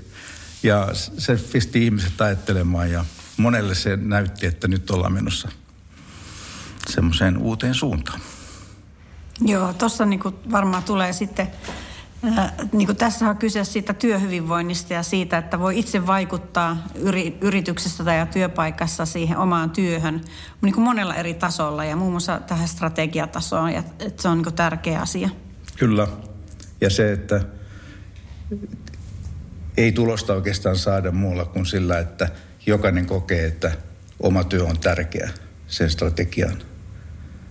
ja se pisti ihmiset ajattelemaan ja monelle se näytti, että nyt ollaan menossa semmoiseen uuteen suuntaan. Joo, tuossa niin varmaan tulee sitten niin kuin tässä on kyse siitä työhyvinvoinnista ja siitä, että voi itse vaikuttaa yri, yrityksessä tai työpaikassa siihen omaan työhön niin kuin monella eri tasolla ja muun muassa tähän strategiatasoon. Ja, että se on niin kuin tärkeä asia. Kyllä. Ja se, että ei tulosta oikeastaan saada muulla kuin sillä, että jokainen kokee, että oma työ on tärkeä sen strategian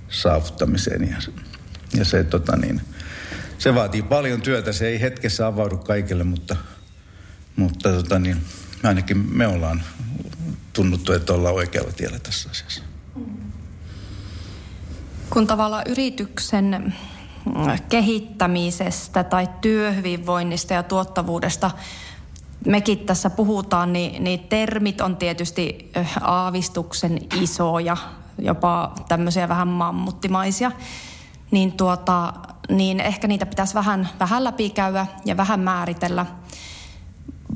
saavuttamiseen. Ja, ja se, tota niin, se vaatii paljon työtä. Se ei hetkessä avaudu kaikille, mutta, mutta tota niin, ainakin me ollaan tunnuttu, että ollaan oikealla tiellä tässä asiassa. Kun tavallaan yrityksen kehittämisestä tai työhyvinvoinnista ja tuottavuudesta mekin tässä puhutaan, niin, niin termit on tietysti aavistuksen isoja, jopa tämmöisiä vähän mammuttimaisia. Niin tuota, niin ehkä niitä pitäisi vähän, vähän läpikäydä ja vähän määritellä.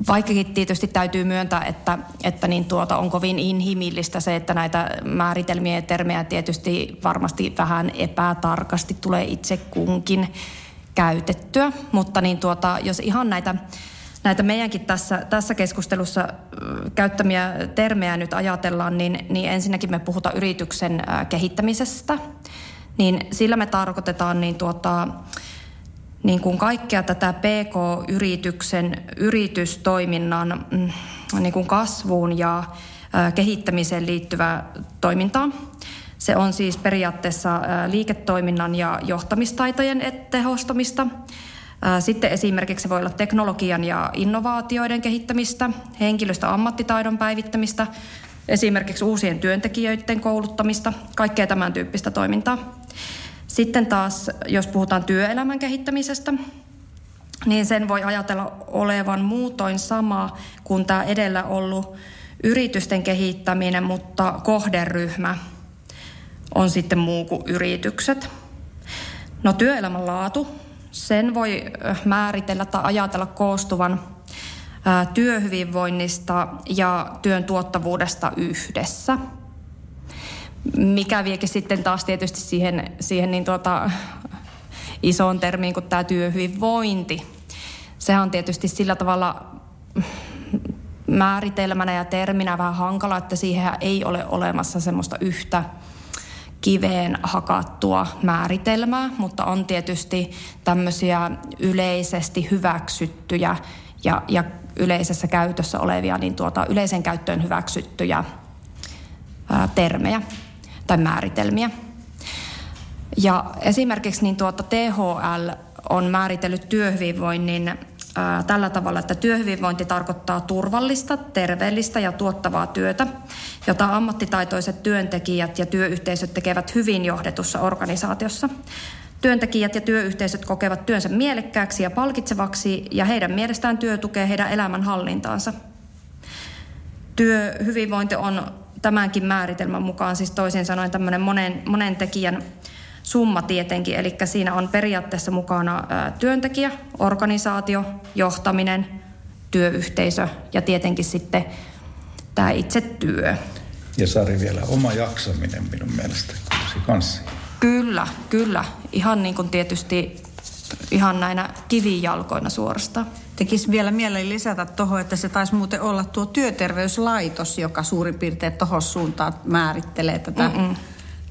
Vaikkakin tietysti täytyy myöntää, että, että niin tuota, on kovin inhimillistä se, että näitä määritelmiä ja termejä tietysti varmasti vähän epätarkasti tulee itse kunkin käytettyä. Mutta niin tuota, jos ihan näitä, näitä meidänkin tässä, tässä keskustelussa käyttämiä termejä nyt ajatellaan, niin, niin ensinnäkin me puhutaan yrityksen kehittämisestä – niin sillä me tarkoitetaan niin tuota, niin kuin kaikkea tätä PK-yrityksen yritystoiminnan mm, niin kuin kasvuun ja kehittämiseen liittyvää toimintaa. Se on siis periaatteessa liiketoiminnan ja johtamistaitojen tehostamista. Sitten esimerkiksi se voi olla teknologian ja innovaatioiden kehittämistä, henkilöstö ammattitaidon päivittämistä, esimerkiksi uusien työntekijöiden kouluttamista, kaikkea tämän tyyppistä toimintaa. Sitten taas, jos puhutaan työelämän kehittämisestä, niin sen voi ajatella olevan muutoin sama kuin tämä edellä ollut yritysten kehittäminen, mutta kohderyhmä on sitten muu kuin yritykset. No työelämän laatu, sen voi määritellä tai ajatella koostuvan työhyvinvoinnista ja työn tuottavuudesta yhdessä. Mikä viekin sitten taas tietysti siihen, siihen niin tuota, isoon termiin kuin tämä työhyvinvointi. Sehän on tietysti sillä tavalla määritelmänä ja terminä vähän hankala, että siihen ei ole olemassa semmoista yhtä kiveen hakattua määritelmää, mutta on tietysti tämmöisiä yleisesti hyväksyttyjä ja, ja yleisessä käytössä olevia, niin tuota, yleisen käyttöön hyväksyttyjä ää, termejä tai määritelmiä. Ja esimerkiksi niin tuota THL on määritellyt työhyvinvoinnin ää, tällä tavalla, että työhyvinvointi tarkoittaa turvallista, terveellistä ja tuottavaa työtä, jota ammattitaitoiset työntekijät ja työyhteisöt tekevät hyvin johdetussa organisaatiossa. Työntekijät ja työyhteisöt kokevat työnsä mielekkääksi ja palkitsevaksi ja heidän mielestään työ tukee heidän elämänhallintaansa. Työhyvinvointi on tämänkin määritelmän mukaan siis toisin sanoen tämmöinen monen, monen tekijän summa tietenkin, eli siinä on periaatteessa mukana työntekijä, organisaatio, johtaminen, työyhteisö ja tietenkin sitten tämä itse työ. Ja Sari vielä oma jaksaminen minun mielestä kanssa. Kyllä, kyllä. Ihan niin kuin tietysti ihan näinä kivijalkoina suorastaan. Tekisi vielä mieleen lisätä tuohon, että se taisi muuten olla tuo työterveyslaitos, joka suurin piirtein tuohon suuntaan määrittelee tätä, Mm-mm.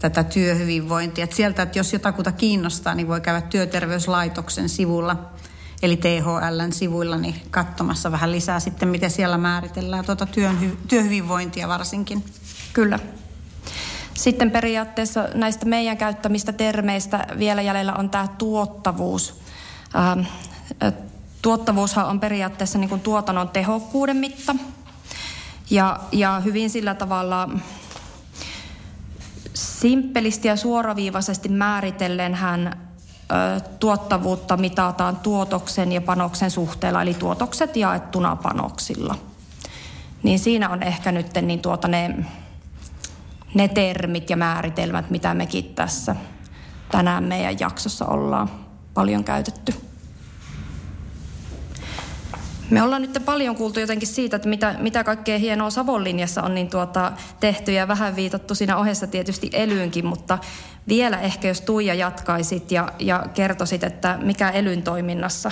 tätä työhyvinvointia. Et sieltä, että jos jotakuta kiinnostaa, niin voi käydä työterveyslaitoksen sivulla, eli THLn sivuilla, niin katsomassa vähän lisää sitten, miten siellä määritellään tuota työn, työhyvinvointia varsinkin. Kyllä. Sitten periaatteessa näistä meidän käyttämistä termeistä vielä jäljellä on tämä tuottavuus. Ähm, tuottavuushan on periaatteessa niin kuin tuotannon tehokkuuden mitta. Ja, ja hyvin sillä tavalla simppelisti ja suoraviivaisesti määritellen hän tuottavuutta mitataan tuotoksen ja panoksen suhteella, eli tuotokset jaettuna panoksilla. Niin siinä on ehkä nyt niin tuota ne ne termit ja määritelmät, mitä mekin tässä tänään meidän jaksossa ollaan paljon käytetty. Me ollaan nyt paljon kuultu jotenkin siitä, että mitä, mitä kaikkea hienoa Savonlinjassa on niin tuota, tehty ja vähän viitattu siinä ohessa tietysti elyynkin, mutta vielä ehkä jos Tuija jatkaisit ja, ja kertoisit, että mikä elyn toiminnassa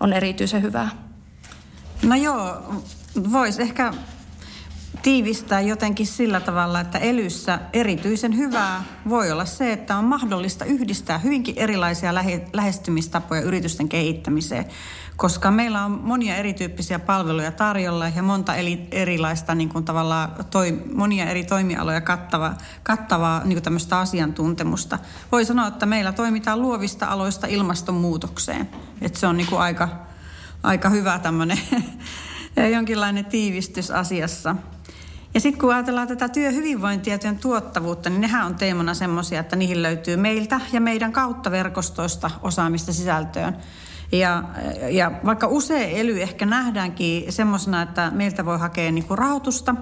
on erityisen hyvää. No joo, voisi ehkä tiivistää jotenkin sillä tavalla, että elyssä erityisen hyvää voi olla se, että on mahdollista yhdistää hyvinkin erilaisia lähestymistapoja yritysten kehittämiseen, koska meillä on monia erityyppisiä palveluja tarjolla ja monta erilaista niin kuin tavallaan toi, monia eri toimialoja kattava, kattavaa niin kuin tämmöistä asiantuntemusta. Voi sanoa, että meillä toimitaan luovista aloista ilmastonmuutokseen. Että se on niin kuin aika, aika hyvä tämmöinen jonkinlainen tiivistys asiassa. Ja sitten kun ajatellaan tätä työhyvinvointia ja työn tuottavuutta, niin nehän on teemana semmoisia, että niihin löytyy meiltä ja meidän kautta verkostoista osaamista sisältöön. Ja, ja vaikka usein ely ehkä nähdäänkin semmoisena, että meiltä voi hakea niinku rahoitusta,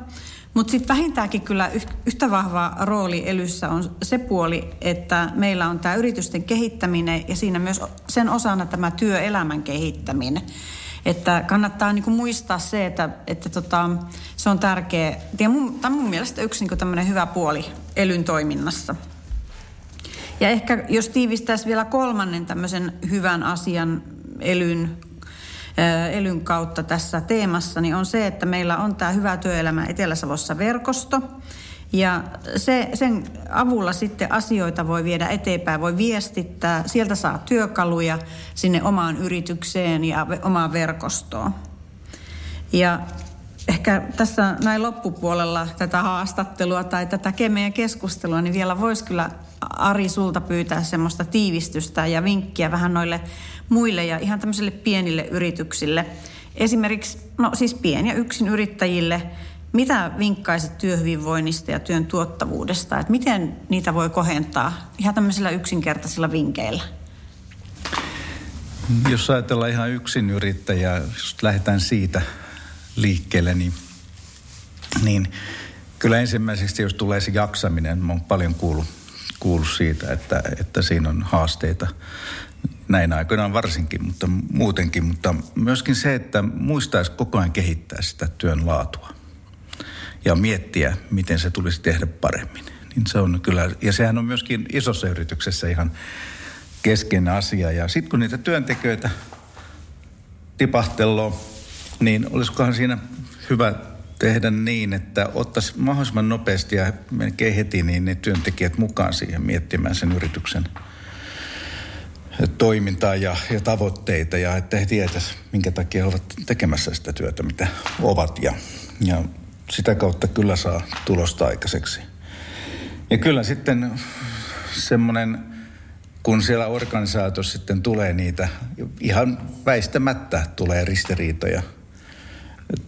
mutta sitten vähintäänkin kyllä yhtä vahva rooli elyssä on se puoli, että meillä on tämä yritysten kehittäminen ja siinä myös sen osana tämä työelämän kehittäminen. Että kannattaa niin kuin muistaa se, että, että tota, se on tärkeä. Tämä on mun mielestä yksi niin tämmöinen hyvä puoli elyn toiminnassa. Ja ehkä jos tiivistäisi vielä kolmannen tämmöisen hyvän asian elyn, elyn kautta tässä teemassa, niin on se, että meillä on tämä Hyvä työelämä Etelä-Savossa verkosto – ja se, sen avulla sitten asioita voi viedä eteenpäin, voi viestittää. Sieltä saa työkaluja sinne omaan yritykseen ja omaan verkostoon. Ja ehkä tässä näin loppupuolella tätä haastattelua tai tätä meidän keskustelua, niin vielä voisi kyllä Ari sulta pyytää semmoista tiivistystä ja vinkkiä vähän noille muille ja ihan tämmöisille pienille yrityksille. Esimerkiksi, no siis pien- ja yksin yrittäjille – mitä vinkkaisit työhyvinvoinnista ja työn tuottavuudesta? Että miten niitä voi kohentaa ihan tämmöisillä yksinkertaisilla vinkkeillä? Jos ajatellaan ihan yksin yrittäjää, jos lähdetään siitä liikkeelle, niin, niin kyllä ensimmäiseksi, jos tulee se jaksaminen, mä oon paljon kuullut, kuullut siitä, että, että siinä on haasteita näin aikoinaan varsinkin, mutta muutenkin. Mutta myöskin se, että muistaisi koko ajan kehittää sitä työn laatua ja miettiä, miten se tulisi tehdä paremmin. Niin se on kyllä, ja sehän on myöskin isossa yrityksessä ihan keskeinen asia. Ja sitten kun niitä työntekijöitä tipahteloo, niin olisikohan siinä hyvä tehdä niin, että ottaisi mahdollisimman nopeasti ja melkein heti niin ne työntekijät mukaan siihen miettimään sen yrityksen toimintaa ja, ja tavoitteita ja että he tietäisivät, minkä takia ovat tekemässä sitä työtä, mitä ovat ja, ja sitä kautta kyllä saa tulosta aikaiseksi. Ja kyllä sitten semmoinen, kun siellä organisaatiossa sitten tulee niitä, ihan väistämättä tulee ristiriitoja,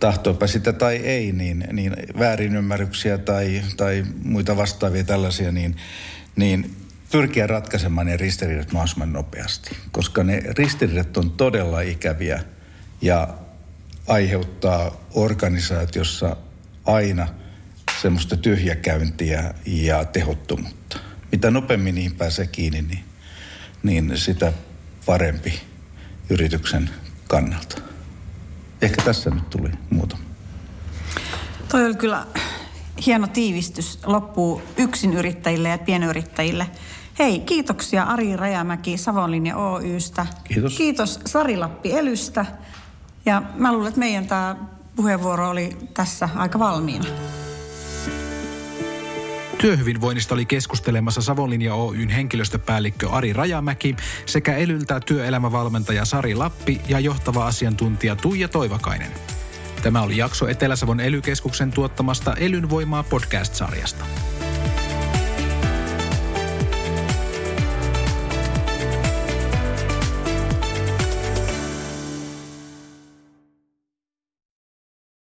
tahtoipa sitä tai ei, niin, niin väärinymmärryksiä tai, tai muita vastaavia tällaisia, niin, niin pyrkiä ratkaisemaan ne ristiriidat mahdollisimman nopeasti. Koska ne ristiriidat on todella ikäviä ja aiheuttaa organisaatiossa aina semmoista tyhjäkäyntiä ja tehottomuutta. Mitä nopeammin niihin pääsee kiinni, niin, niin sitä parempi yrityksen kannalta. Ehkä tässä nyt tuli muutama. Toi oli kyllä hieno tiivistys loppuu yrittäjille ja pienyrittäjille. Hei, kiitoksia Ari Rajamäki Savonlinja Oystä. Kiitos. Kiitos Sari Lappi Elystä. Ja mä luulen, että meidän tämä puheenvuoro oli tässä aika valmiina. Työhyvinvoinnista oli keskustelemassa Savonlinja Oyn henkilöstöpäällikkö Ari Rajamäki sekä Elyltä työelämävalmentaja Sari Lappi ja johtava asiantuntija Tuija Toivakainen. Tämä oli jakso Etelä-Savon elykeskuksen tuottamasta Elyn voimaa podcast-sarjasta.